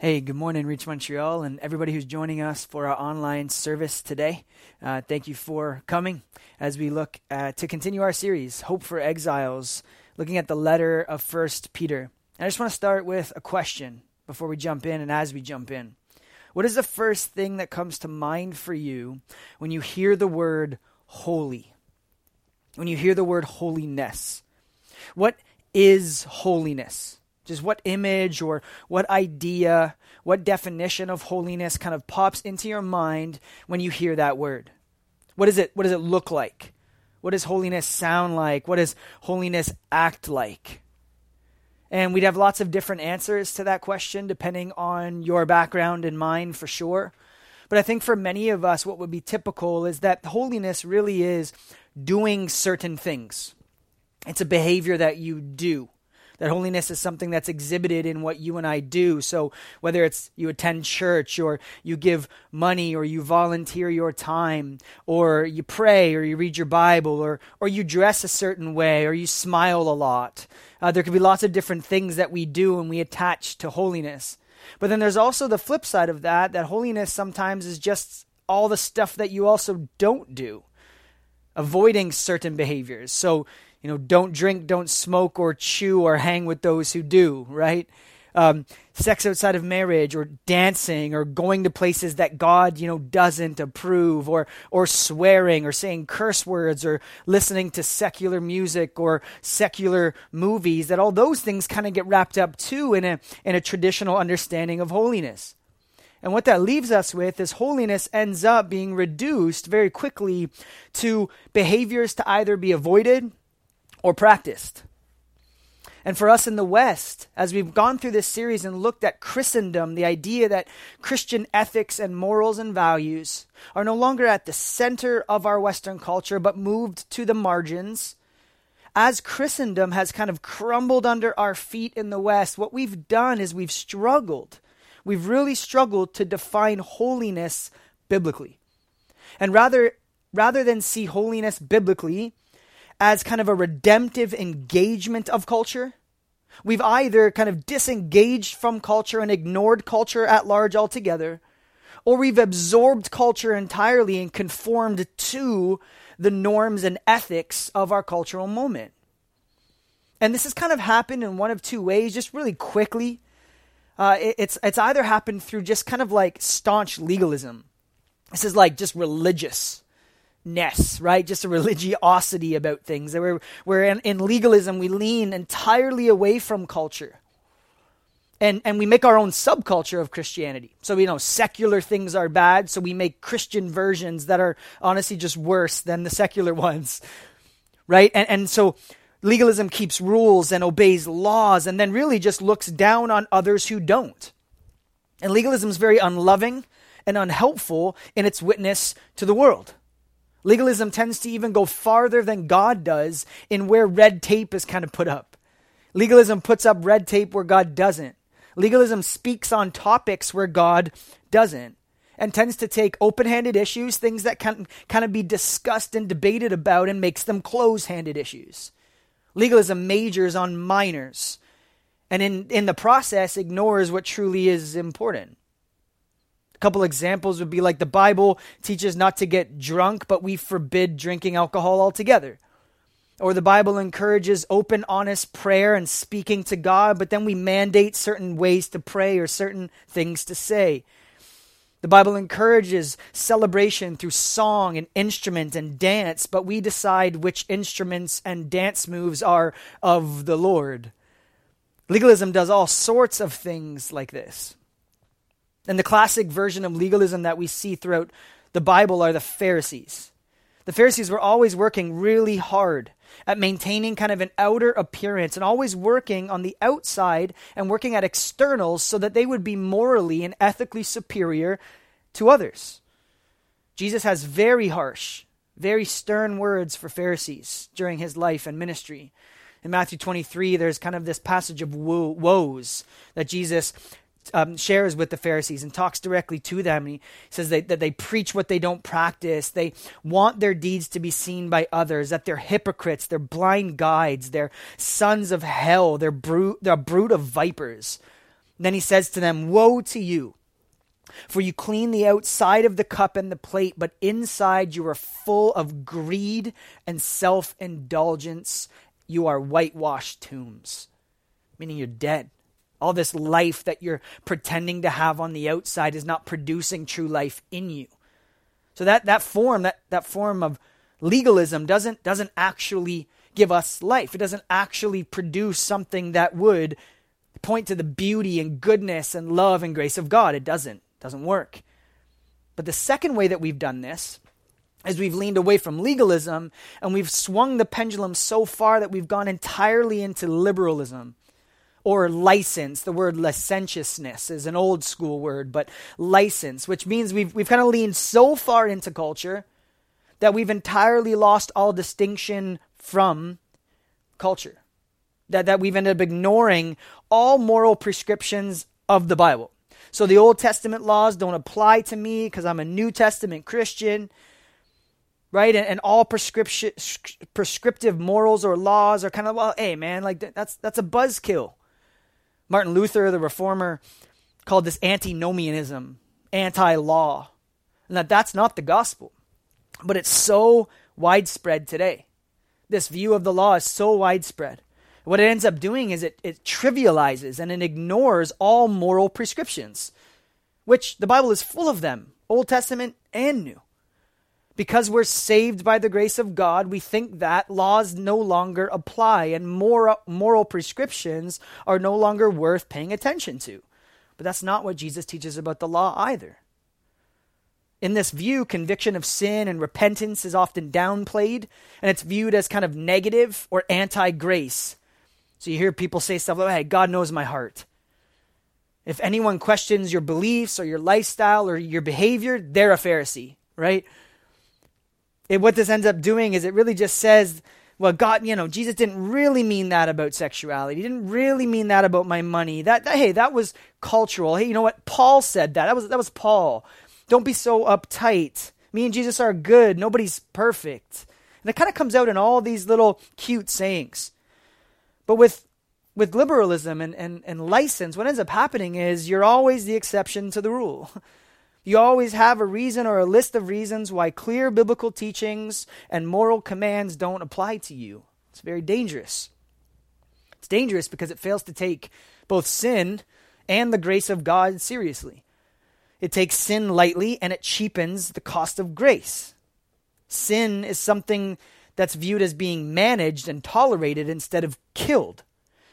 Hey, good morning, Reach Montreal, and everybody who's joining us for our online service today. Uh, thank you for coming as we look uh, to continue our series, Hope for Exiles, looking at the letter of First Peter. And I just want to start with a question before we jump in and as we jump in. What is the first thing that comes to mind for you when you hear the word holy? When you hear the word holiness? What is holiness? Just what image or what idea, what definition of holiness kind of pops into your mind when you hear that word? What is it what does it look like? What does holiness sound like? What does holiness act like? And we'd have lots of different answers to that question depending on your background and mine for sure. But I think for many of us, what would be typical is that holiness really is doing certain things. It's a behavior that you do. That holiness is something that's exhibited in what you and I do. So whether it's you attend church or you give money or you volunteer your time or you pray or you read your Bible or, or you dress a certain way or you smile a lot. Uh, there could be lots of different things that we do and we attach to holiness. But then there's also the flip side of that, that holiness sometimes is just all the stuff that you also don't do, avoiding certain behaviors. So you know, don't drink, don't smoke, or chew, or hang with those who do, right? Um, sex outside of marriage, or dancing, or going to places that God, you know, doesn't approve, or or swearing, or saying curse words, or listening to secular music or secular movies. That all those things kind of get wrapped up too in a in a traditional understanding of holiness. And what that leaves us with is holiness ends up being reduced very quickly to behaviors to either be avoided or practiced. And for us in the West, as we've gone through this series and looked at Christendom, the idea that Christian ethics and morals and values are no longer at the center of our Western culture, but moved to the margins, as Christendom has kind of crumbled under our feet in the West, what we've done is we've struggled. We've really struggled to define holiness biblically. And rather, rather than see holiness biblically as kind of a redemptive engagement of culture. We've either kind of disengaged from culture and ignored culture at large altogether, or we've absorbed culture entirely and conformed to the norms and ethics of our cultural moment. And this has kind of happened in one of two ways, just really quickly. Uh, it, it's it's either happened through just kind of like staunch legalism. This is like just religious ness, right? Just a religiosity about things. Where, where in, in legalism, we lean entirely away from culture. And, and we make our own subculture of Christianity. So, you know, secular things are bad, so we make Christian versions that are honestly just worse than the secular ones, right? And, and so legalism keeps rules and obeys laws and then really just looks down on others who don't. And legalism is very unloving and unhelpful in its witness to the world. Legalism tends to even go farther than God does in where red tape is kind of put up. Legalism puts up red tape where God doesn't. Legalism speaks on topics where God doesn't and tends to take open handed issues, things that can kind of be discussed and debated about, and makes them close handed issues. Legalism majors on minors and in, in the process ignores what truly is important. A couple examples would be like the Bible teaches not to get drunk, but we forbid drinking alcohol altogether. Or the Bible encourages open, honest prayer and speaking to God, but then we mandate certain ways to pray or certain things to say. The Bible encourages celebration through song and instrument and dance, but we decide which instruments and dance moves are of the Lord. Legalism does all sorts of things like this. And the classic version of legalism that we see throughout the Bible are the Pharisees. The Pharisees were always working really hard at maintaining kind of an outer appearance and always working on the outside and working at externals so that they would be morally and ethically superior to others. Jesus has very harsh, very stern words for Pharisees during his life and ministry. In Matthew 23, there's kind of this passage of woes that Jesus um, shares with the Pharisees and talks directly to them. And he says they, that they preach what they don't practice. They want their deeds to be seen by others, that they're hypocrites, they're blind guides, they're sons of hell, they're, they're a brood of vipers. Then he says to them, Woe to you! For you clean the outside of the cup and the plate, but inside you are full of greed and self indulgence. You are whitewashed tombs, meaning you're dead. All this life that you're pretending to have on the outside is not producing true life in you. So that, that form, that, that form of legalism doesn't, doesn't actually give us life. It doesn't actually produce something that would point to the beauty and goodness and love and grace of God. It doesn't. It doesn't work. But the second way that we've done this is we've leaned away from legalism and we've swung the pendulum so far that we've gone entirely into liberalism or license. The word licentiousness is an old school word, but license, which means we've, we've kind of leaned so far into culture that we've entirely lost all distinction from culture. That, that we've ended up ignoring all moral prescriptions of the Bible. So the Old Testament laws don't apply to me because I'm a New Testament Christian, right? And, and all prescription, prescriptive morals or laws are kind of well, hey man, like that's that's a buzzkill. Martin Luther, the reformer, called this antinomianism, anti-law, and that that's not the gospel. But it's so widespread today. This view of the law is so widespread. What it ends up doing is it, it trivializes and it ignores all moral prescriptions, which the Bible is full of them, Old Testament and New. Because we're saved by the grace of God, we think that laws no longer apply and moral, moral prescriptions are no longer worth paying attention to. But that's not what Jesus teaches about the law either. In this view, conviction of sin and repentance is often downplayed, and it's viewed as kind of negative or anti grace. So you hear people say stuff like, hey, God knows my heart. If anyone questions your beliefs or your lifestyle or your behavior, they're a Pharisee, right? It, what this ends up doing is it really just says, well, God, you know, Jesus didn't really mean that about sexuality. He didn't really mean that about my money. That, that hey, that was cultural. Hey, you know what? Paul said that. That was that was Paul. Don't be so uptight. Me and Jesus are good. Nobody's perfect. And it kind of comes out in all these little cute sayings. But with with liberalism and, and, and license, what ends up happening is you're always the exception to the rule. You always have a reason or a list of reasons why clear biblical teachings and moral commands don't apply to you. It's very dangerous. It's dangerous because it fails to take both sin and the grace of God seriously. It takes sin lightly and it cheapens the cost of grace. Sin is something that's viewed as being managed and tolerated instead of killed.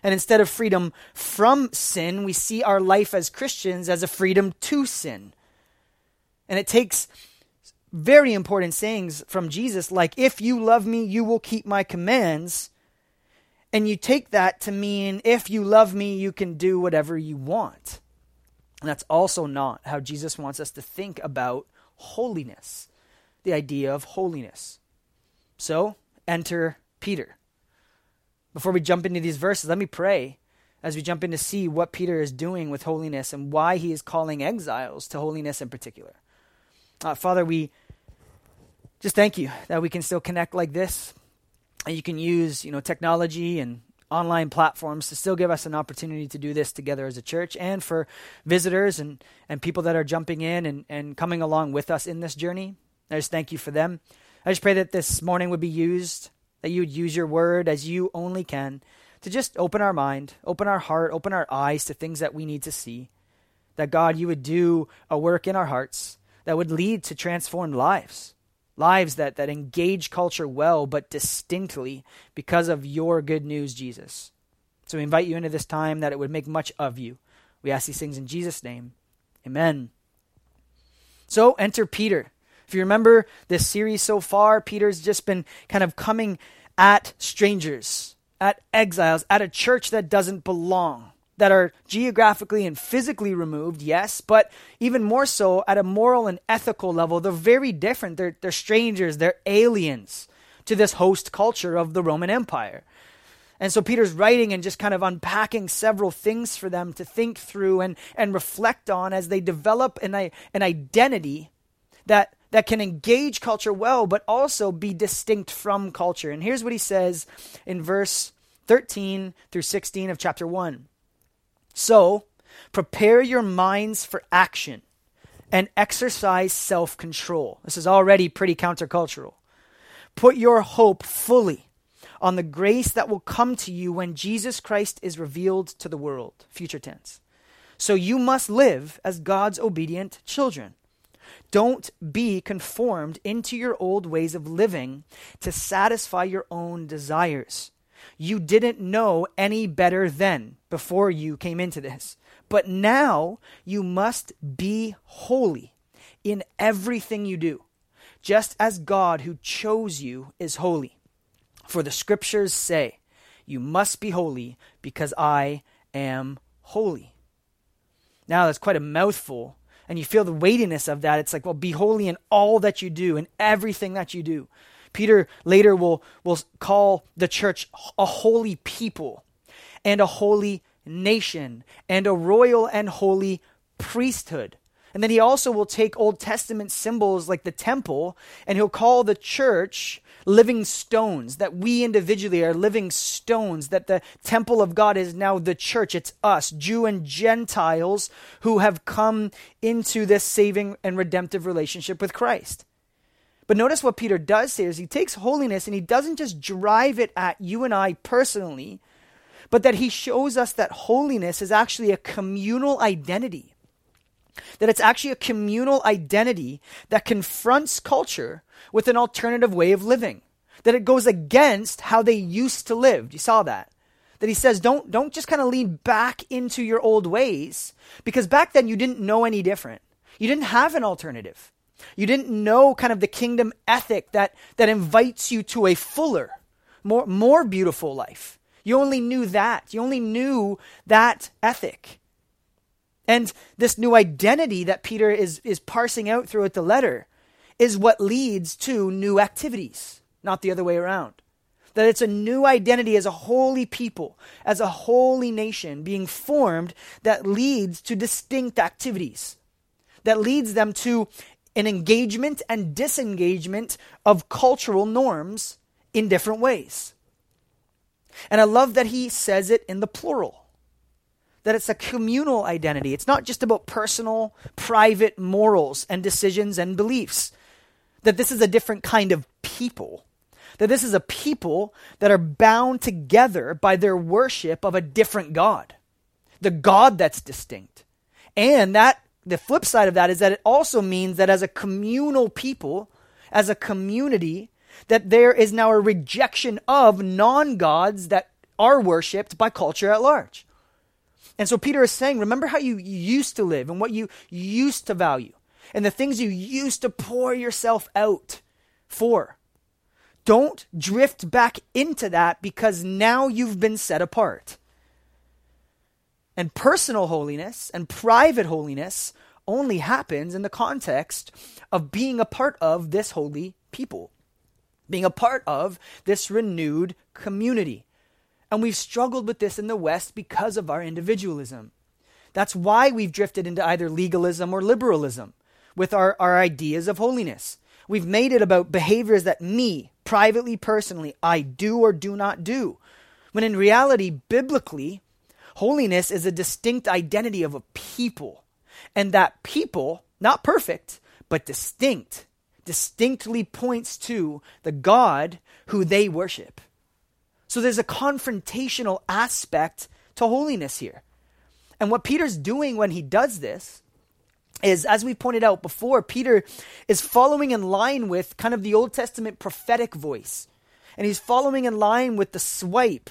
And instead of freedom from sin, we see our life as Christians as a freedom to sin. And it takes very important sayings from Jesus, like, if you love me, you will keep my commands. And you take that to mean, if you love me, you can do whatever you want. And that's also not how Jesus wants us to think about holiness, the idea of holiness. So, enter Peter. Before we jump into these verses, let me pray as we jump in to see what Peter is doing with holiness and why he is calling exiles to holiness in particular. Uh, Father, we just thank you that we can still connect like this, and you can use you know technology and online platforms to still give us an opportunity to do this together as a church, and for visitors and and people that are jumping in and and coming along with us in this journey. I just thank you for them. I just pray that this morning would be used, that you would use your word as you only can to just open our mind, open our heart, open our eyes to things that we need to see. That God, you would do a work in our hearts that would lead to transformed lives. Lives that, that engage culture well, but distinctly because of your good news, Jesus. So we invite you into this time that it would make much of you. We ask these things in Jesus' name. Amen. So enter Peter. If you remember this series so far, Peter's just been kind of coming at strangers, at exiles, at a church that doesn't belong that are geographically and physically removed, yes, but even more so at a moral and ethical level, they're very different. They're, they're strangers, they're aliens to this host culture of the Roman Empire. And so Peter's writing and just kind of unpacking several things for them to think through and, and reflect on as they develop an, an identity that, that can engage culture well, but also be distinct from culture. And here's what he says in verse 13 through 16 of chapter 1. So, Prepare your minds for action and exercise self control. This is already pretty countercultural. Put your hope fully on the grace that will come to you when Jesus Christ is revealed to the world. Future tense. So you must live as God's obedient children. Don't be conformed into your old ways of living to satisfy your own desires. You didn't know any better then before you came into this. But now you must be holy in everything you do, just as God who chose you is holy. For the scriptures say, You must be holy because I am holy. Now that's quite a mouthful, and you feel the weightiness of that. It's like, well, be holy in all that you do, in everything that you do. Peter later will, will call the church a holy people and a holy nation and a royal and holy priesthood. And then he also will take Old Testament symbols like the temple and he'll call the church living stones, that we individually are living stones, that the temple of God is now the church. It's us, Jew and Gentiles, who have come into this saving and redemptive relationship with Christ. But notice what Peter does say is he takes holiness and he doesn't just drive it at you and I personally, but that he shows us that holiness is actually a communal identity. That it's actually a communal identity that confronts culture with an alternative way of living. That it goes against how they used to live. You saw that. That he says, don't, don't just kind of lean back into your old ways, because back then you didn't know any different. You didn't have an alternative. You didn't know kind of the kingdom ethic that, that invites you to a fuller, more, more beautiful life. You only knew that. You only knew that ethic. And this new identity that Peter is, is parsing out throughout the letter is what leads to new activities, not the other way around. That it's a new identity as a holy people, as a holy nation being formed that leads to distinct activities, that leads them to an engagement and disengagement of cultural norms in different ways. And I love that he says it in the plural that it's a communal identity. It's not just about personal, private morals and decisions and beliefs. That this is a different kind of people. That this is a people that are bound together by their worship of a different God. The God that's distinct. And that the flip side of that is that it also means that as a communal people, as a community, that there is now a rejection of non gods that are worshipped by culture at large. And so Peter is saying, remember how you used to live and what you used to value and the things you used to pour yourself out for. Don't drift back into that because now you've been set apart. And personal holiness and private holiness only happens in the context of being a part of this holy people, being a part of this renewed community. And we've struggled with this in the West because of our individualism. That's why we've drifted into either legalism or liberalism with our, our ideas of holiness. We've made it about behaviors that me, privately, personally, I do or do not do. When in reality, biblically, holiness is a distinct identity of a people. And that people, not perfect, but distinct, distinctly points to the God who they worship. So there's a confrontational aspect to holiness here. And what Peter's doing when he does this is, as we pointed out before, Peter is following in line with kind of the Old Testament prophetic voice. And he's following in line with the swipe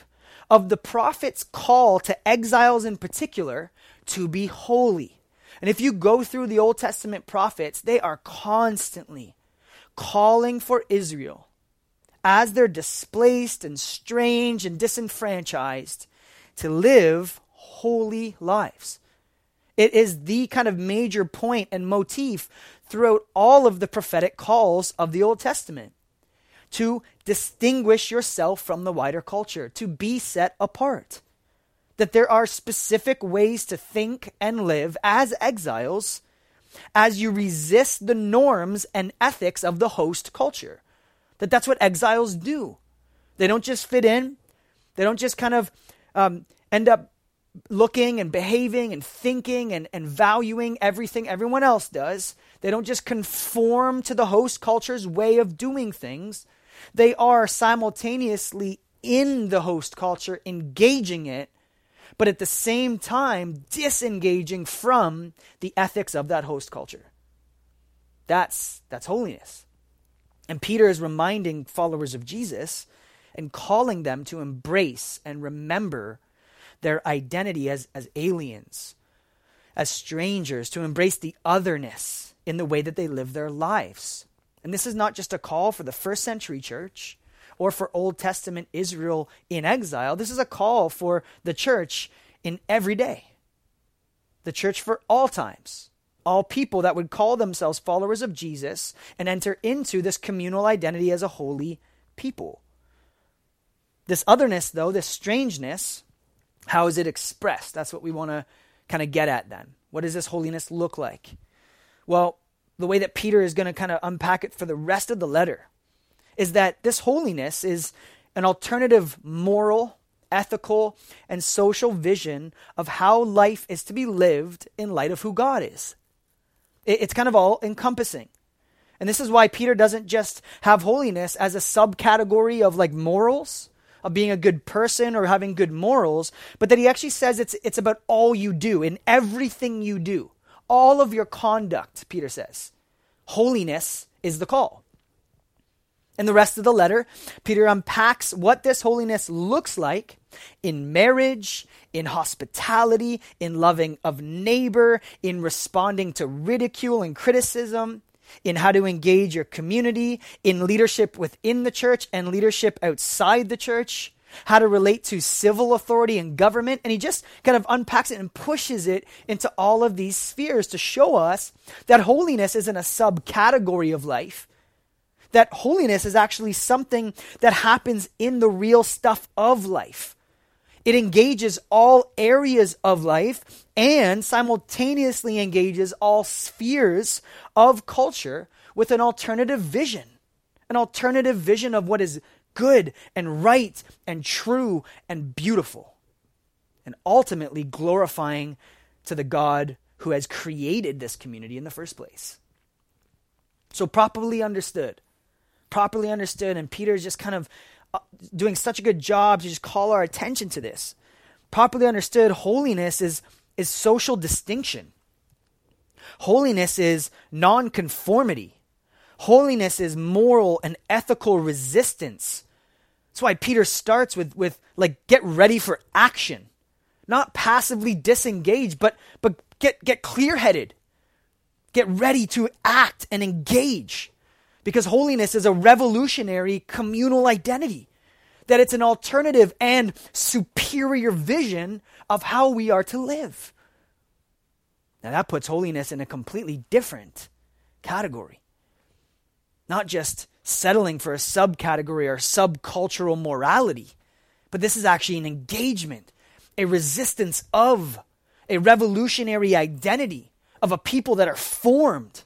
of the prophet's call to exiles in particular to be holy. And if you go through the Old Testament prophets, they are constantly calling for Israel as they're displaced and strange and disenfranchised to live holy lives. It is the kind of major point and motif throughout all of the prophetic calls of the Old Testament to distinguish yourself from the wider culture, to be set apart. That there are specific ways to think and live as exiles as you resist the norms and ethics of the host culture. That that's what exiles do. They don't just fit in, they don't just kind of um, end up looking and behaving and thinking and, and valuing everything everyone else does. They don't just conform to the host culture's way of doing things. They are simultaneously in the host culture, engaging it, but at the same time disengaging from the ethics of that host culture. That's, that's holiness. And Peter is reminding followers of Jesus and calling them to embrace and remember their identity as, as aliens, as strangers, to embrace the otherness in the way that they live their lives. And this is not just a call for the first century church or for Old Testament Israel in exile. This is a call for the church in every day, the church for all times all people that would call themselves followers of Jesus and enter into this communal identity as a holy people. This otherness, though, this strangeness, how is it expressed? That's what we want to kind of get at then. What does this holiness look like? Well, the way that Peter is going to kind of unpack it for the rest of the letter is that this holiness is an alternative moral, ethical, and social vision of how life is to be lived in light of who God is. It's kind of all encompassing. And this is why Peter doesn't just have holiness as a subcategory of like morals, of being a good person or having good morals, but that he actually says it's, it's about all you do, in everything you do, all of your conduct, Peter says. Holiness is the call. In the rest of the letter, Peter unpacks what this holiness looks like in marriage, in hospitality, in loving of neighbor, in responding to ridicule and criticism, in how to engage your community, in leadership within the church and leadership outside the church, how to relate to civil authority and government. And he just kind of unpacks it and pushes it into all of these spheres to show us that holiness isn't a subcategory of life. That holiness is actually something that happens in the real stuff of life. It engages all areas of life and simultaneously engages all spheres of culture with an alternative vision. An alternative vision of what is good and right and true and beautiful. And ultimately glorifying to the God who has created this community in the first place. So, properly understood, properly understood, and Peter is just kind of uh, doing such a good job to just call our attention to this. Properly understood, holiness is, is social distinction. Holiness is nonconformity. Holiness is moral and ethical resistance. That's why Peter starts with, with like get ready for action. Not passively disengage, but but get get clear-headed. Get ready to act and engage because holiness is a revolutionary communal identity, that it's an alternative and superior vision of how we are to live. Now, that puts holiness in a completely different category. Not just settling for a subcategory or subcultural morality, but this is actually an engagement, a resistance of, a revolutionary identity of a people that are formed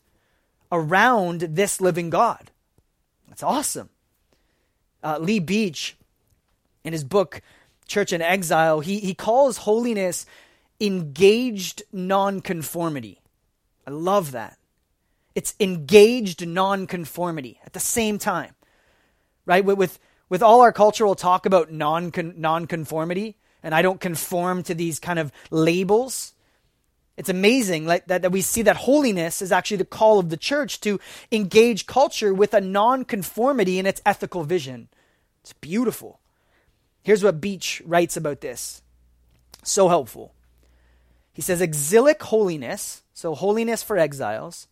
around this living God. That's awesome. Uh, Lee Beach, in his book Church in Exile, he, he calls holiness engaged nonconformity. I love that. It's engaged nonconformity at the same time, right? With, with, with all our cultural talk about non nonconformity, and I don't conform to these kind of labels, it's amazing like, that, that we see that holiness is actually the call of the church to engage culture with a nonconformity in its ethical vision. It's beautiful. Here's what Beach writes about this. So helpful. He says, Exilic holiness, so holiness for exiles,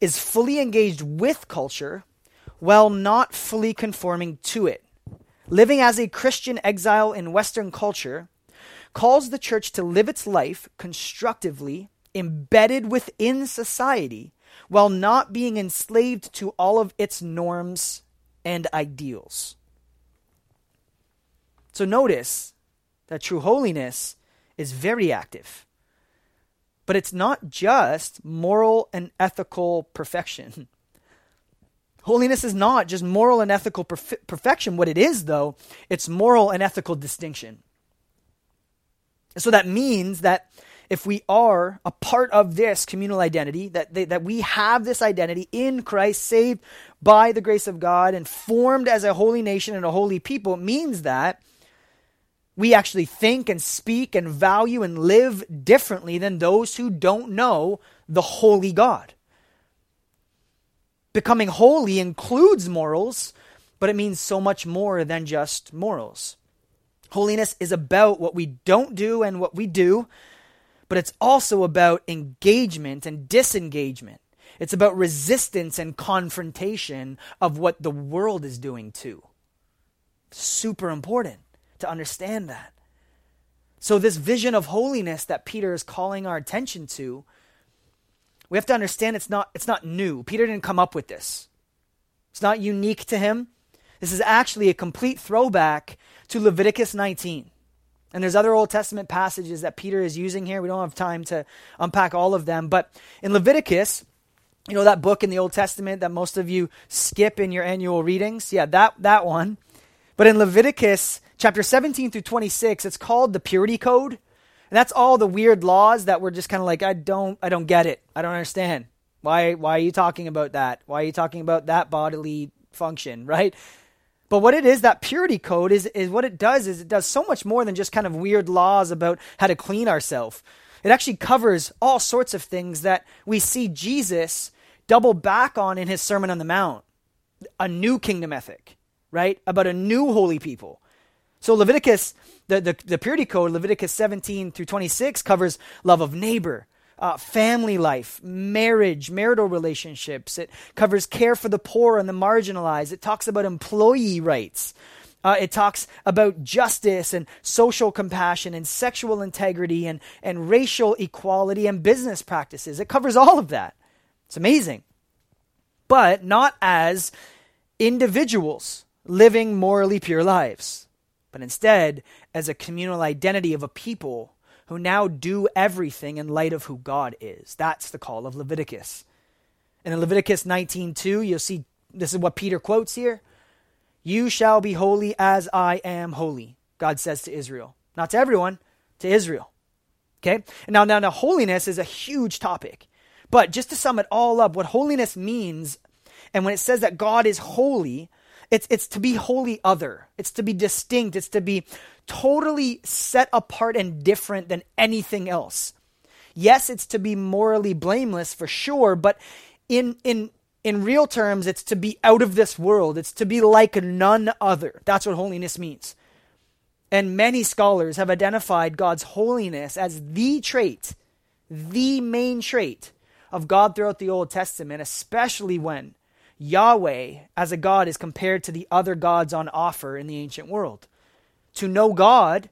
is fully engaged with culture while not fully conforming to it. Living as a Christian exile in Western culture, calls the church to live its life constructively, embedded within society, while not being enslaved to all of its norms and ideals. So notice that true holiness is very active. But it's not just moral and ethical perfection. Holiness is not just moral and ethical perf- perfection. What it is, though, it's moral and ethical distinction. And so that means that if we are a part of this communal identity, that, they, that we have this identity in Christ, saved by the grace of God and formed as a holy nation and a holy people, means that we actually think and speak and value and live differently than those who don't know the holy God. Becoming holy includes morals, but it means so much more than just morals. Holiness is about what we don't do and what we do, but it's also about engagement and disengagement. It's about resistance and confrontation of what the world is doing too. Super important to understand that. So, this vision of holiness that Peter is calling our attention to, we have to understand it's not, it's not new. Peter didn't come up with this, it's not unique to him. This is actually a complete throwback to Leviticus 19. And there's other Old Testament passages that Peter is using here. We don't have time to unpack all of them. But in Leviticus, you know that book in the Old Testament that most of you skip in your annual readings? Yeah, that, that one. But in Leviticus chapter 17 through 26, it's called the Purity Code. And that's all the weird laws that we're just kind of like, I don't, I don't get it. I don't understand. Why, why are you talking about that? Why are you talking about that bodily function, right? But what it is, that purity code is, is what it does is it does so much more than just kind of weird laws about how to clean ourselves. It actually covers all sorts of things that we see Jesus double back on in his Sermon on the Mount. A new kingdom ethic, right? About a new holy people. So Leviticus, the, the, the purity code, Leviticus 17 through 26, covers love of neighbor, uh, family life, marriage, marital relationships. It covers care for the poor and the marginalized. It talks about employee rights. Uh, it talks about justice and social compassion and sexual integrity and, and racial equality and business practices. It covers all of that. It's amazing. But not as individuals living morally pure lives, but instead as a communal identity of a people who now do everything in light of who God is. That's the call of Leviticus. And in Leviticus 19:2, you'll see this is what Peter quotes here. You shall be holy as I am holy, God says to Israel. Not to everyone, to Israel. Okay? And now, now, now, holiness is a huge topic. But just to sum it all up, what holiness means, and when it says that God is holy, it's, it's to be wholly other. It's to be distinct. It's to be totally set apart and different than anything else. Yes, it's to be morally blameless for sure, but in in in real terms, it's to be out of this world. It's to be like none other. That's what holiness means. And many scholars have identified God's holiness as the trait, the main trait of God throughout the Old Testament, especially when Yahweh as a God is compared to the other gods on offer in the ancient world. To know God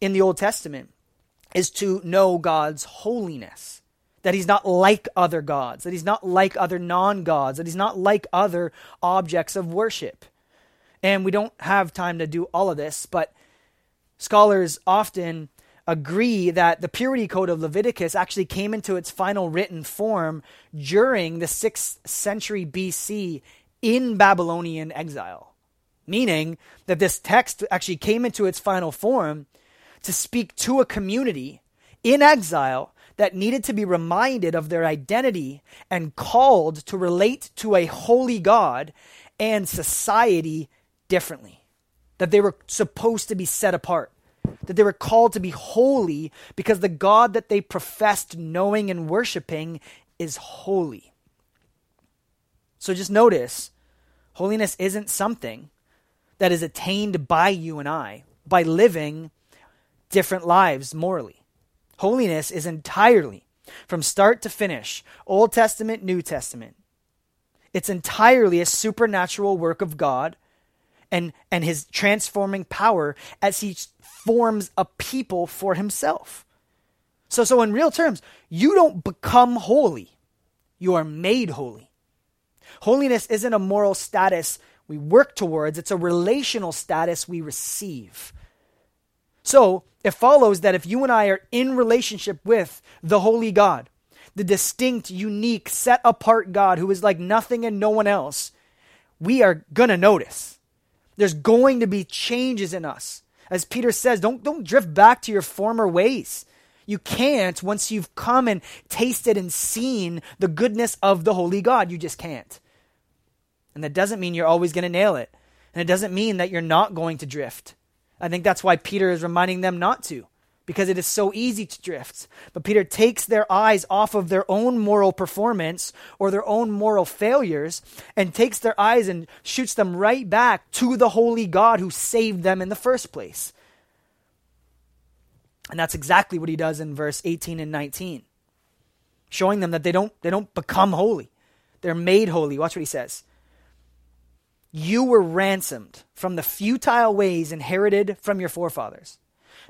in the Old Testament is to know God's holiness. That he's not like other gods, that he's not like other non gods, that he's not like other objects of worship. And we don't have time to do all of this, but scholars often agree that the purity code of Leviticus actually came into its final written form during the 6th century BC in Babylonian exile meaning that this text actually came into its final form to speak to a community in exile that needed to be reminded of their identity and called to relate to a holy God and society differently. That they were supposed to be set apart. That they were called to be holy because the God that they professed knowing and worshiping is holy. So just notice holiness isn't something that is attained by you and I by living different lives morally. Holiness is entirely, from start to finish, Old Testament, New Testament. It's entirely a supernatural work of God and, and his transforming power as he forms a people for himself. So, so in real terms, you don't become holy, you are made holy. Holiness isn't a moral status we work towards, it's a relational status we receive. So it follows that if you and I are in relationship with the Holy God, the distinct, unique, set apart God who is like nothing and no one else, we are going to notice. There's going to be changes in us. As Peter says, don't, don't drift back to your former ways. You can't once you've come and tasted and seen the goodness of the Holy God. You just can't. And that doesn't mean you're always going to nail it. And it doesn't mean that you're not going to drift. I think that's why Peter is reminding them not to, because it is so easy to drift. But Peter takes their eyes off of their own moral performance or their own moral failures and takes their eyes and shoots them right back to the holy God who saved them in the first place. And that's exactly what he does in verse 18 and 19. Showing them that they don't they don't become holy. They're made holy. Watch what he says. You were ransomed from the futile ways inherited from your forefathers,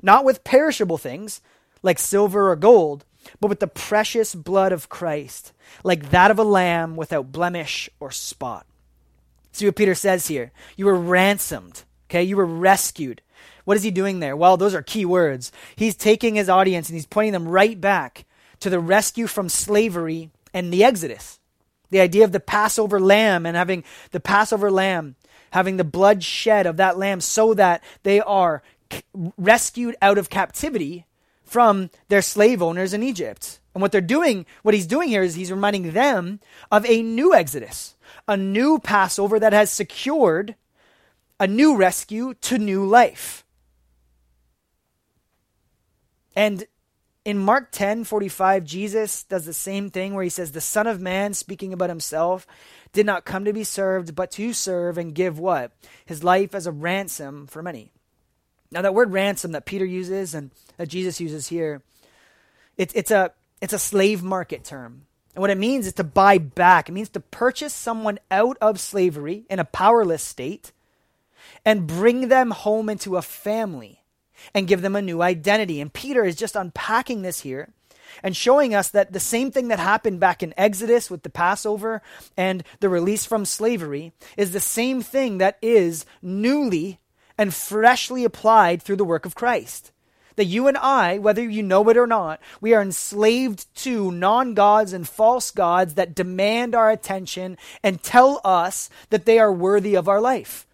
not with perishable things like silver or gold, but with the precious blood of Christ, like that of a lamb without blemish or spot. See what Peter says here. You were ransomed, okay? You were rescued. What is he doing there? Well, those are key words. He's taking his audience and he's pointing them right back to the rescue from slavery and the Exodus. The idea of the Passover lamb and having the Passover lamb, having the blood shed of that lamb so that they are rescued out of captivity from their slave owners in Egypt. And what they're doing, what he's doing here is he's reminding them of a new Exodus, a new Passover that has secured a new rescue to new life. And in Mark 10 45, Jesus does the same thing where he says, The Son of Man, speaking about himself, did not come to be served, but to serve and give what? His life as a ransom for many. Now, that word ransom that Peter uses and that Jesus uses here, it, it's, a, it's a slave market term. And what it means is to buy back. It means to purchase someone out of slavery in a powerless state and bring them home into a family and give them a new identity. And Peter is just unpacking this here and showing us that the same thing that happened back in Exodus with the Passover and the release from slavery is the same thing that is newly and freshly applied through the work of Christ. That you and I, whether you know it or not, we are enslaved to non gods and false gods that demand our attention and tell us that they are worthy of our life.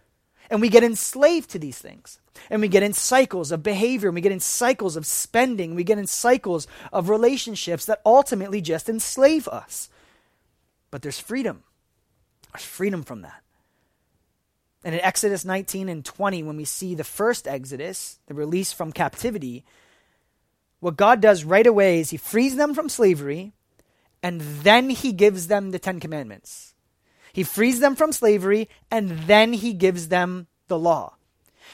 And we get enslaved to these things. And we get in cycles of behavior, and we get in cycles of spending, we get in cycles of relationships that ultimately just enslave us. But there's freedom. There's freedom from that. And in Exodus 19 and 20, when we see the first Exodus, the release from captivity, what God does right away is He frees them from slavery, and then He gives them the Ten Commandments. He frees them from slavery, and then He gives them the law.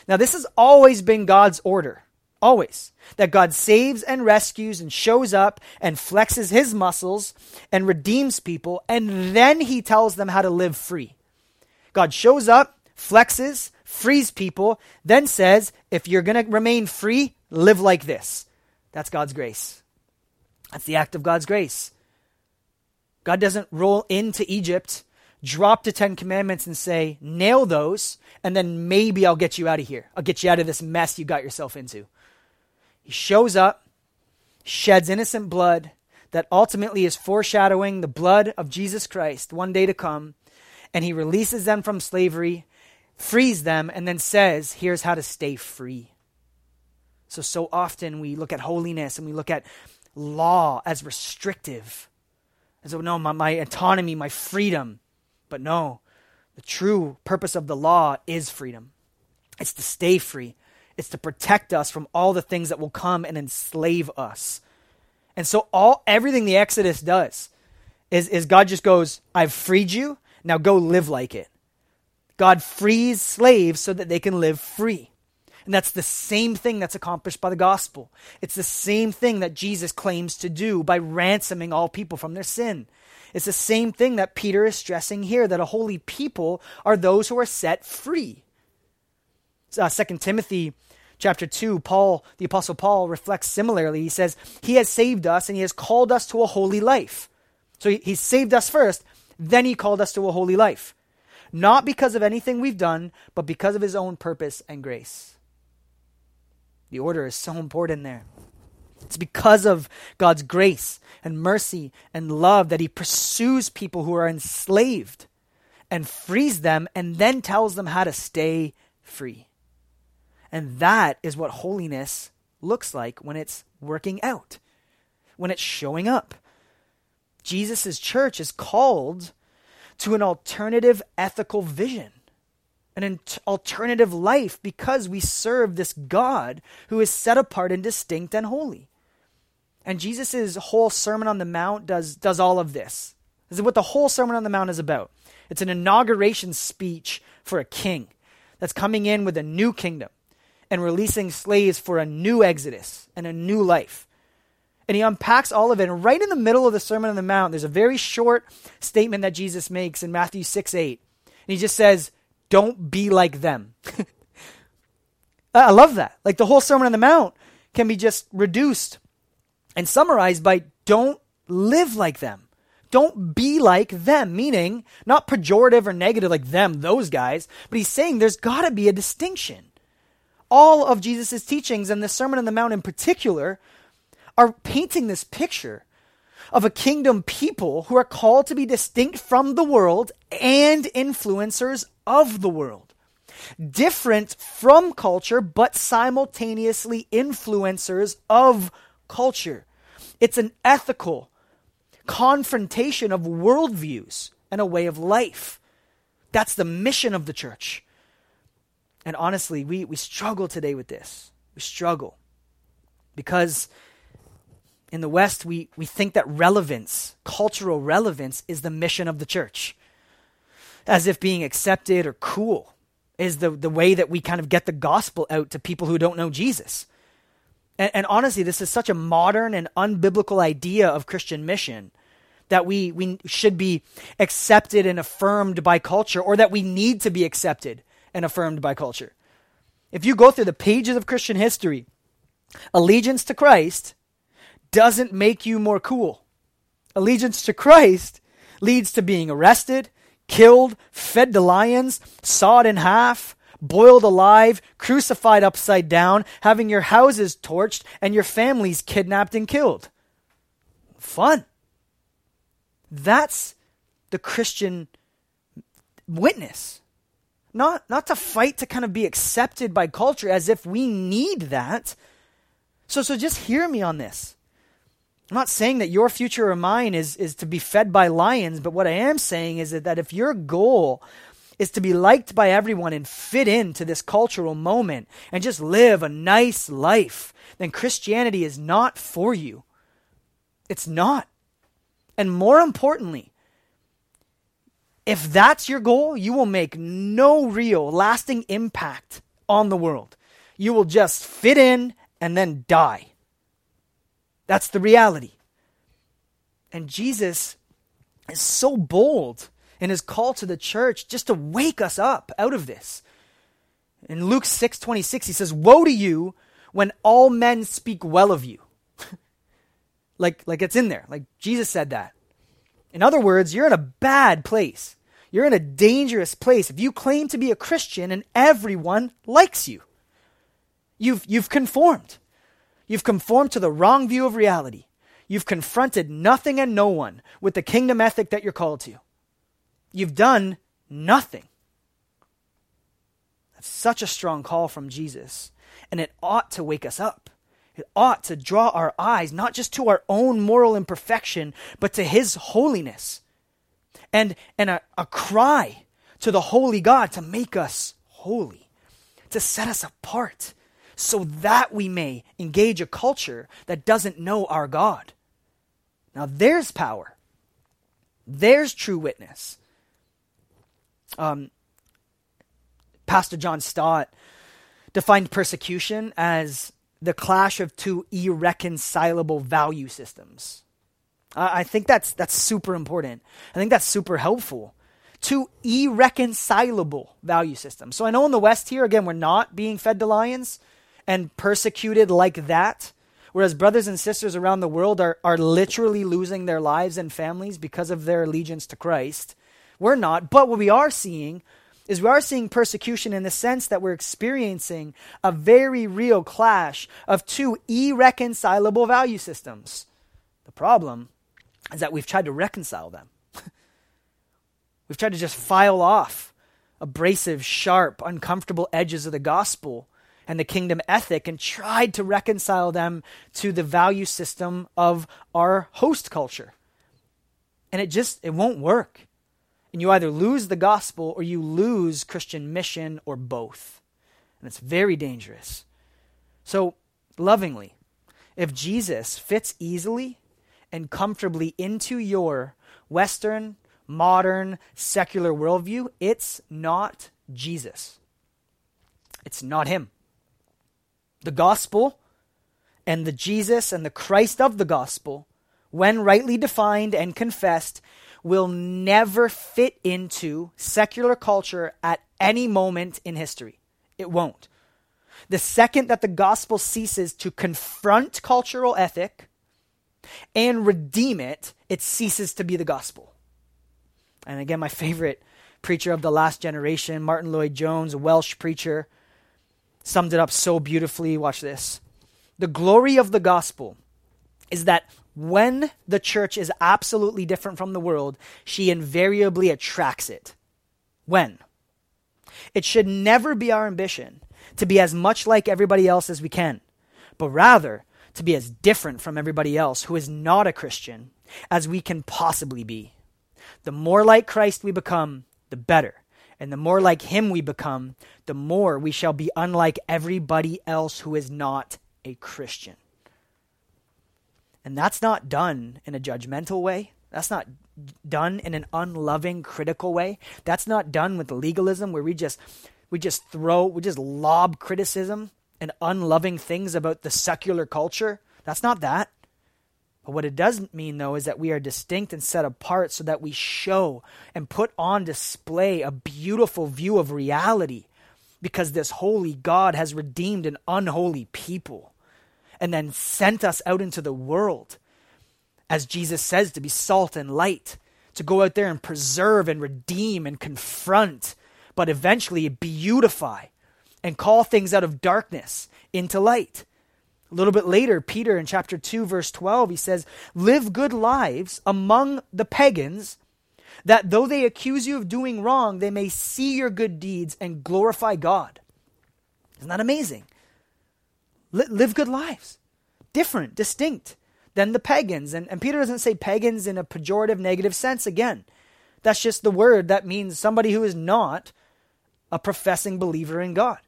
Now, this has always been God's order. Always. That God saves and rescues and shows up and flexes his muscles and redeems people, and then he tells them how to live free. God shows up, flexes, frees people, then says, if you're going to remain free, live like this. That's God's grace. That's the act of God's grace. God doesn't roll into Egypt drop the Ten Commandments and say, nail those, and then maybe I'll get you out of here. I'll get you out of this mess you got yourself into. He shows up, sheds innocent blood that ultimately is foreshadowing the blood of Jesus Christ one day to come, and he releases them from slavery, frees them, and then says, here's how to stay free. So, so often we look at holiness and we look at law as restrictive. And so, no, my, my autonomy, my freedom. But no, the true purpose of the law is freedom. It's to stay free. It's to protect us from all the things that will come and enslave us. And so all everything the Exodus does is, is God just goes, I've freed you, now go live like it. God frees slaves so that they can live free. And that's the same thing that's accomplished by the gospel. It's the same thing that Jesus claims to do by ransoming all people from their sin. It's the same thing that Peter is stressing here that a holy people are those who are set free. Uh, 2 Timothy chapter 2, Paul, the apostle Paul reflects similarly. He says, "He has saved us and he has called us to a holy life." So he, he saved us first, then he called us to a holy life. Not because of anything we've done, but because of his own purpose and grace. The order is so important there. It's because of God's grace and mercy and love that He pursues people who are enslaved and frees them and then tells them how to stay free. And that is what holiness looks like when it's working out, when it's showing up. Jesus' church is called to an alternative ethical vision, an alternative life, because we serve this God who is set apart and distinct and holy. And Jesus' whole Sermon on the Mount does, does all of this. This is what the whole Sermon on the Mount is about. It's an inauguration speech for a king that's coming in with a new kingdom and releasing slaves for a new exodus and a new life. And he unpacks all of it. And right in the middle of the Sermon on the Mount, there's a very short statement that Jesus makes in Matthew 6 8. And he just says, Don't be like them. I love that. Like the whole Sermon on the Mount can be just reduced and summarized by don't live like them. Don't be like them, meaning not pejorative or negative like them, those guys, but he's saying there's got to be a distinction. All of Jesus' teachings and the Sermon on the Mount in particular are painting this picture of a kingdom people who are called to be distinct from the world and influencers of the world. Different from culture, but simultaneously influencers of culture. It's an ethical confrontation of worldviews and a way of life. That's the mission of the church. And honestly, we, we struggle today with this. We struggle because in the West, we, we think that relevance, cultural relevance, is the mission of the church. As if being accepted or cool is the, the way that we kind of get the gospel out to people who don't know Jesus. And, and honestly, this is such a modern and unbiblical idea of Christian mission that we, we should be accepted and affirmed by culture or that we need to be accepted and affirmed by culture. If you go through the pages of Christian history, allegiance to Christ doesn't make you more cool. Allegiance to Christ leads to being arrested, killed, fed to lions, sawed in half, boiled alive, crucified upside down, having your houses torched, and your families kidnapped and killed. Fun. That's the Christian witness. Not, not to fight to kind of be accepted by culture as if we need that. So, so just hear me on this. I'm not saying that your future or mine is, is to be fed by lions, but what I am saying is that, that if your goal is to be liked by everyone and fit into this cultural moment and just live a nice life, then Christianity is not for you. It's not. And more importantly, if that's your goal, you will make no real, lasting impact on the world. You will just fit in and then die. That's the reality. And Jesus is so bold in his call to the church just to wake us up out of this. In Luke 6:26 he says, "Woe to you when all men speak well of you." like like it's in there. Like Jesus said that. In other words, you're in a bad place. You're in a dangerous place if you claim to be a Christian and everyone likes you. You've you've conformed. You've conformed to the wrong view of reality. You've confronted nothing and no one with the kingdom ethic that you're called to. You've done nothing. That's such a strong call from Jesus. And it ought to wake us up. It ought to draw our eyes not just to our own moral imperfection, but to His holiness. And, and a, a cry to the holy God to make us holy, to set us apart so that we may engage a culture that doesn't know our God. Now, there's power, there's true witness. Um, Pastor John Stott defined persecution as the clash of two irreconcilable value systems. I think that's that's super important. I think that's super helpful. Two irreconcilable value systems. So I know in the West here, again, we're not being fed to lions and persecuted like that. Whereas brothers and sisters around the world are, are literally losing their lives and families because of their allegiance to Christ. We're not. But what we are seeing is we are seeing persecution in the sense that we're experiencing a very real clash of two irreconcilable value systems. The problem is that we've tried to reconcile them. we've tried to just file off abrasive, sharp, uncomfortable edges of the gospel and the kingdom ethic and tried to reconcile them to the value system of our host culture. And it just it won't work. And you either lose the gospel or you lose Christian mission or both. And it's very dangerous. So, lovingly, if Jesus fits easily and comfortably into your Western, modern, secular worldview, it's not Jesus. It's not Him. The gospel and the Jesus and the Christ of the gospel, when rightly defined and confessed, will never fit into secular culture at any moment in history. It won't. The second that the gospel ceases to confront cultural ethic and redeem it, it ceases to be the gospel. And again, my favorite preacher of the last generation, Martyn Lloyd-Jones, a Welsh preacher, summed it up so beautifully. Watch this. The glory of the gospel is that when the church is absolutely different from the world, she invariably attracts it. When? It should never be our ambition to be as much like everybody else as we can, but rather to be as different from everybody else who is not a Christian as we can possibly be. The more like Christ we become, the better. And the more like Him we become, the more we shall be unlike everybody else who is not a Christian. And that's not done in a judgmental way. That's not done in an unloving, critical way. That's not done with legalism where we just we just throw we just lob criticism and unloving things about the secular culture. That's not that. What it doesn't mean, though, is that we are distinct and set apart so that we show and put on display a beautiful view of reality because this holy God has redeemed an unholy people and then sent us out into the world, as Jesus says, to be salt and light, to go out there and preserve and redeem and confront, but eventually beautify and call things out of darkness into light. A little bit later, Peter in chapter 2, verse 12, he says, Live good lives among the pagans, that though they accuse you of doing wrong, they may see your good deeds and glorify God. Isn't that amazing? live good lives, different, distinct than the pagans. And, and Peter doesn't say pagans in a pejorative, negative sense again. That's just the word that means somebody who is not a professing believer in God.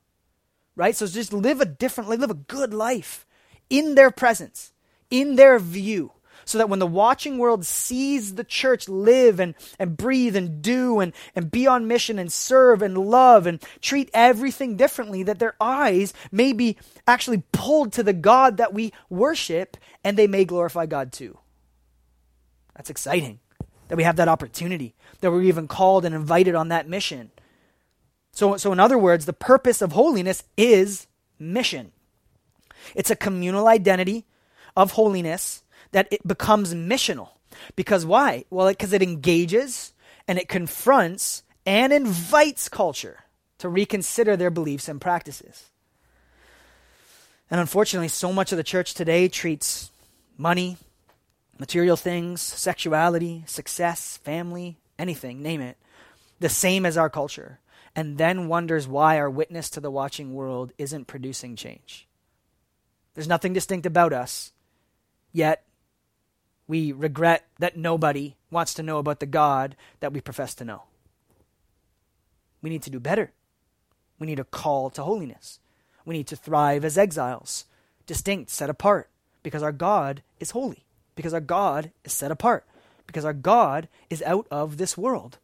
Right? So just live a differently, live a good life in their presence, in their view so that when the watching world sees the church live and, and breathe and do and, and be on mission and serve and love and treat everything differently, that their eyes may be actually pulled to the God that we worship and they may glorify God too. That's exciting that we have that opportunity, that we're even called and invited on that mission. So, so in other words, the purpose of holiness is mission. It's a communal identity of holiness that it becomes missional. Because why? Well, because it, it engages and it confronts and invites culture to reconsider their beliefs and practices. And unfortunately, so much of the church today treats money, material things, sexuality, success, family, anything, name it, the same as our culture, and then wonders why our witness to the watching world isn't producing change. There's nothing distinct about us, yet we regret that nobody wants to know about the God that we profess to know. We need to do better. We need a call to holiness. We need to thrive as exiles, distinct, set apart, because our God is holy, because our God is set apart, because our God is out of this world.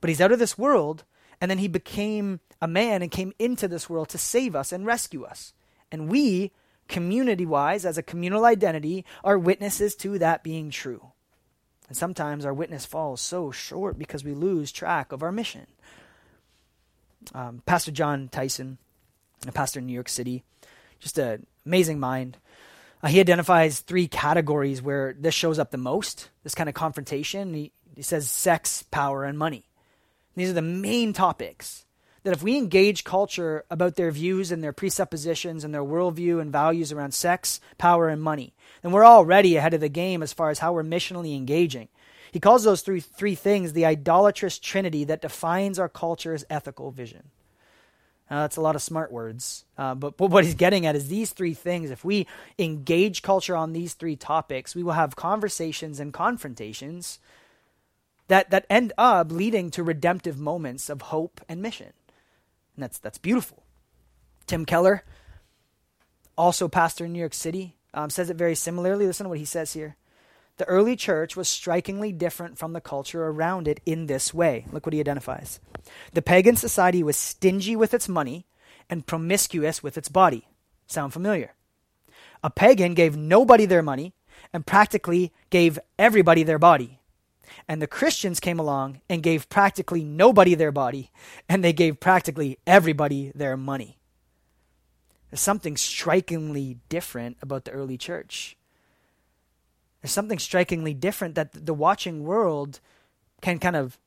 But he's out of this world, and then he became a man and came into this world to save us and rescue us. And we community wise, as a communal identity, are witnesses to that being true. And sometimes our witness falls so short because we lose track of our mission. Um, pastor Jon Tyson, a pastor in New York City, just an amazing mind. Uh, he identifies three categories where this shows up the most this kind of confrontation. He, he says sex, power, and money. These are the main topics that if we engage culture about their views and their presuppositions and their worldview and values around sex, power, and money, then we're already ahead of the game as far as how we're missionally engaging. He calls those three, three things the idolatrous trinity that defines our culture's ethical vision. That's a lot of smart words. Uh, but, but what he's getting at is these three things. If we engage culture on these three topics, we will have conversations and confrontations that, that end up leading to redemptive moments of hope and mission. And that's, that's beautiful. Tim Keller, also pastor in New York City, um, says it very similarly. Listen to what he says here. The early church was strikingly different from the culture around it in this way. Look what he identifies. The pagan society was stingy with its money and promiscuous with its body. Sound familiar? A pagan gave nobody their money and practically gave everybody their body. And the Christians came along and gave practically nobody their body, and they gave practically everybody their money. There's something strikingly different about the early church. There's something strikingly different that the watching world can kind of,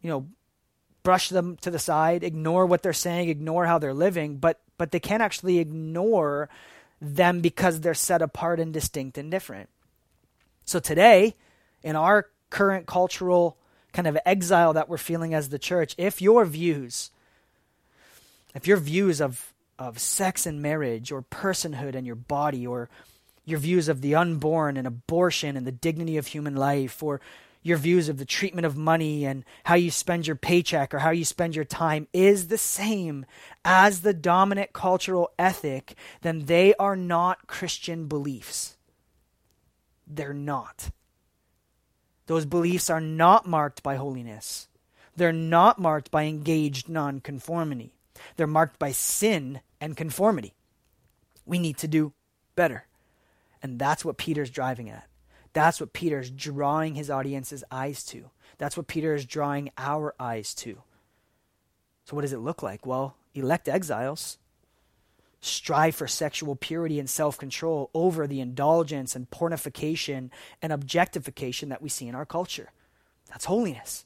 you know, brush them to the side, ignore what they're saying, ignore how they're living, but but they can't actually ignore them because they're set apart and distinct and different. So today, in our current cultural kind of exile that we're feeling as the church, if your views, if your views of of sex and marriage or personhood and your body or your views of the unborn and abortion and the dignity of human life, or your views of the treatment of money and how you spend your paycheck or how you spend your time is the same as the dominant cultural ethic, then they are not Christian beliefs. They're not. Those beliefs are not marked by holiness. They're not marked by engaged nonconformity. They're marked by sin and conformity. We need to do better. And that's what Peter's driving at. That's what Peter's drawing his audience's eyes to. That's what Peter is drawing our eyes to. So, what does it look like? Well, elect exiles. Strive for sexual purity and self control over the indulgence and pornification and objectification that we see in our culture. That's holiness.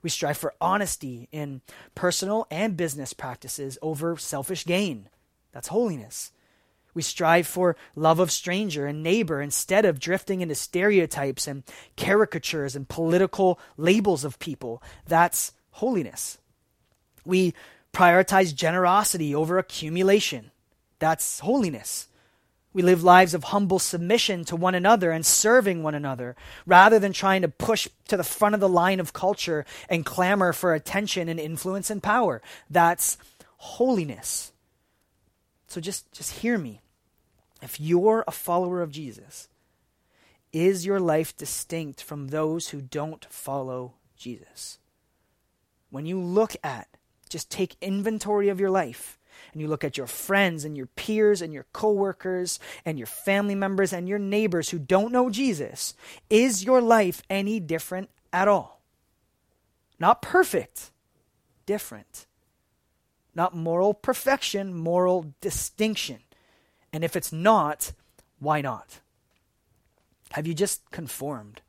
We strive for honesty in personal and business practices over selfish gain. That's holiness. We strive for love of stranger and neighbor instead of drifting into stereotypes and caricatures and political labels of people. That's holiness. We prioritize generosity over accumulation. That's holiness. We live lives of humble submission to one another and serving one another rather than trying to push to the front of the line of culture and clamor for attention and influence and power. That's holiness. So just, just hear me. If you're a follower of Jesus, is your life distinct from those who don't follow Jesus? When you look at, just take inventory of your life, and you look at your friends and your peers and your coworkers and your family members and your neighbors who don't know Jesus, is your life any different at all? Not perfect, different. Not moral perfection, moral distinction. And if it's not, why not? Have you just conformed?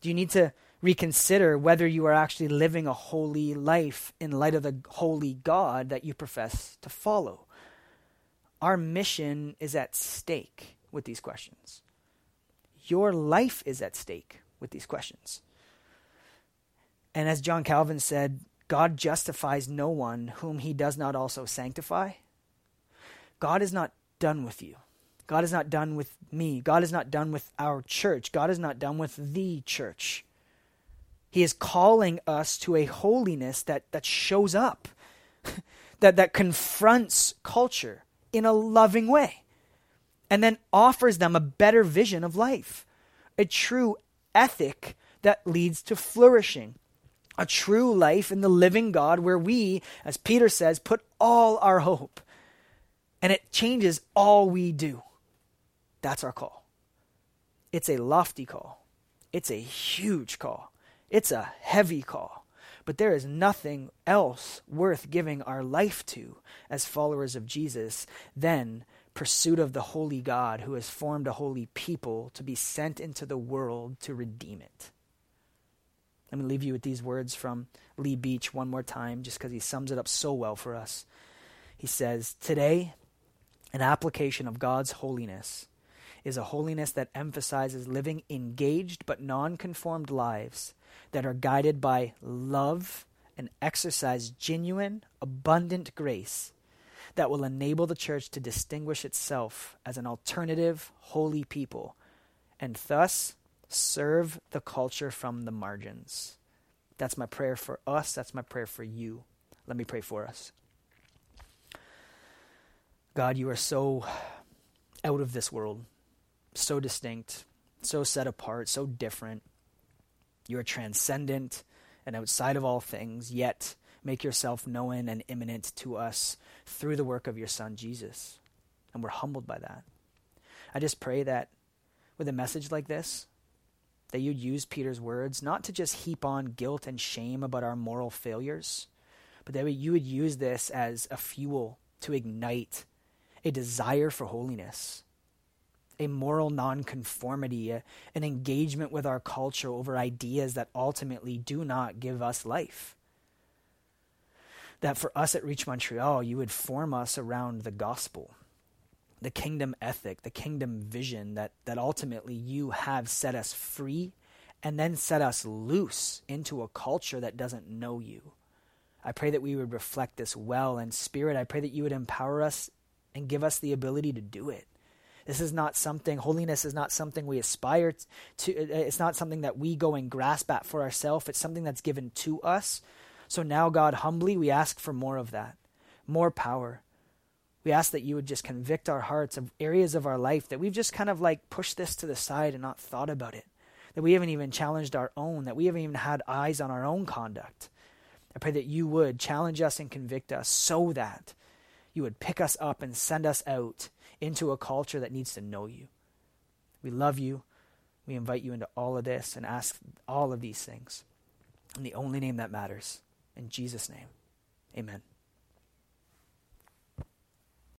Do you need to reconsider whether you are actually living a holy life in light of the holy God that you profess to follow? Our mission is at stake with these questions. Your life is at stake with these questions. And as John Calvin said, God justifies no one whom he does not also sanctify. God is not done with you. God is not done with me. God is not done with our church. God is not done with the church. He is calling us to a holiness that, that shows up, that, that confronts culture in a loving way, and then offers them a better vision of life, a true ethic that leads to flourishing, a true life in the living God where we, as Peter says, put all our hope and it changes all we do. That's our call. It's a lofty call. It's a huge call. It's a heavy call. But there is nothing else worth giving our life to as followers of Jesus than pursuit of the holy God who has formed a holy people to be sent into the world to redeem it. Let me leave you with these words from Lee Beach one more time, just because he sums it up so well for us. He says, Today, an application of God's holiness is a holiness that emphasizes living engaged but non conformed lives that are guided by love and exercise genuine, abundant grace that will enable the church to distinguish itself as an alternative, holy people, and thus serve the culture from the margins. That's my prayer for us. That's my prayer for you. Let me pray for us. God, you are so out of this world, so distinct, so set apart, so different. You are transcendent and outside of all things, yet make yourself known and immanent to us through the work of your Son, Jesus. And we're humbled by that. I just pray that with a message like this, that you'd use Peter's words not to just heap on guilt and shame about our moral failures, but that you would use this as a fuel to ignite a desire for holiness, a moral nonconformity, a, an engagement with our culture over ideas that ultimately do not give us life. That for us at Reach Montreal, you would form us around the gospel, the kingdom ethic, the kingdom vision that, that ultimately you have set us free and then set us loose into a culture that doesn't know you. I pray that we would reflect this well. And Spirit, I pray that you would empower us and give us the ability to do it. This is not something, holiness is not something we aspire to. Uh, uh, it's not something that we go and grasp at for ourselves. It's something that's given to us. So now, God, humbly, we ask for more of that, more power. We ask that you would just convict our hearts of areas of our life that we've just kind of like pushed this to the side and not thought about it, that we haven't even challenged our own, that we haven't even had eyes on our own conduct. I pray that you would challenge us and convict us so that you would pick us up and send us out into a culture that needs to know you. We love you. We invite you into all of this and ask all of these things in the only name that matters. In Jesus' name, amen.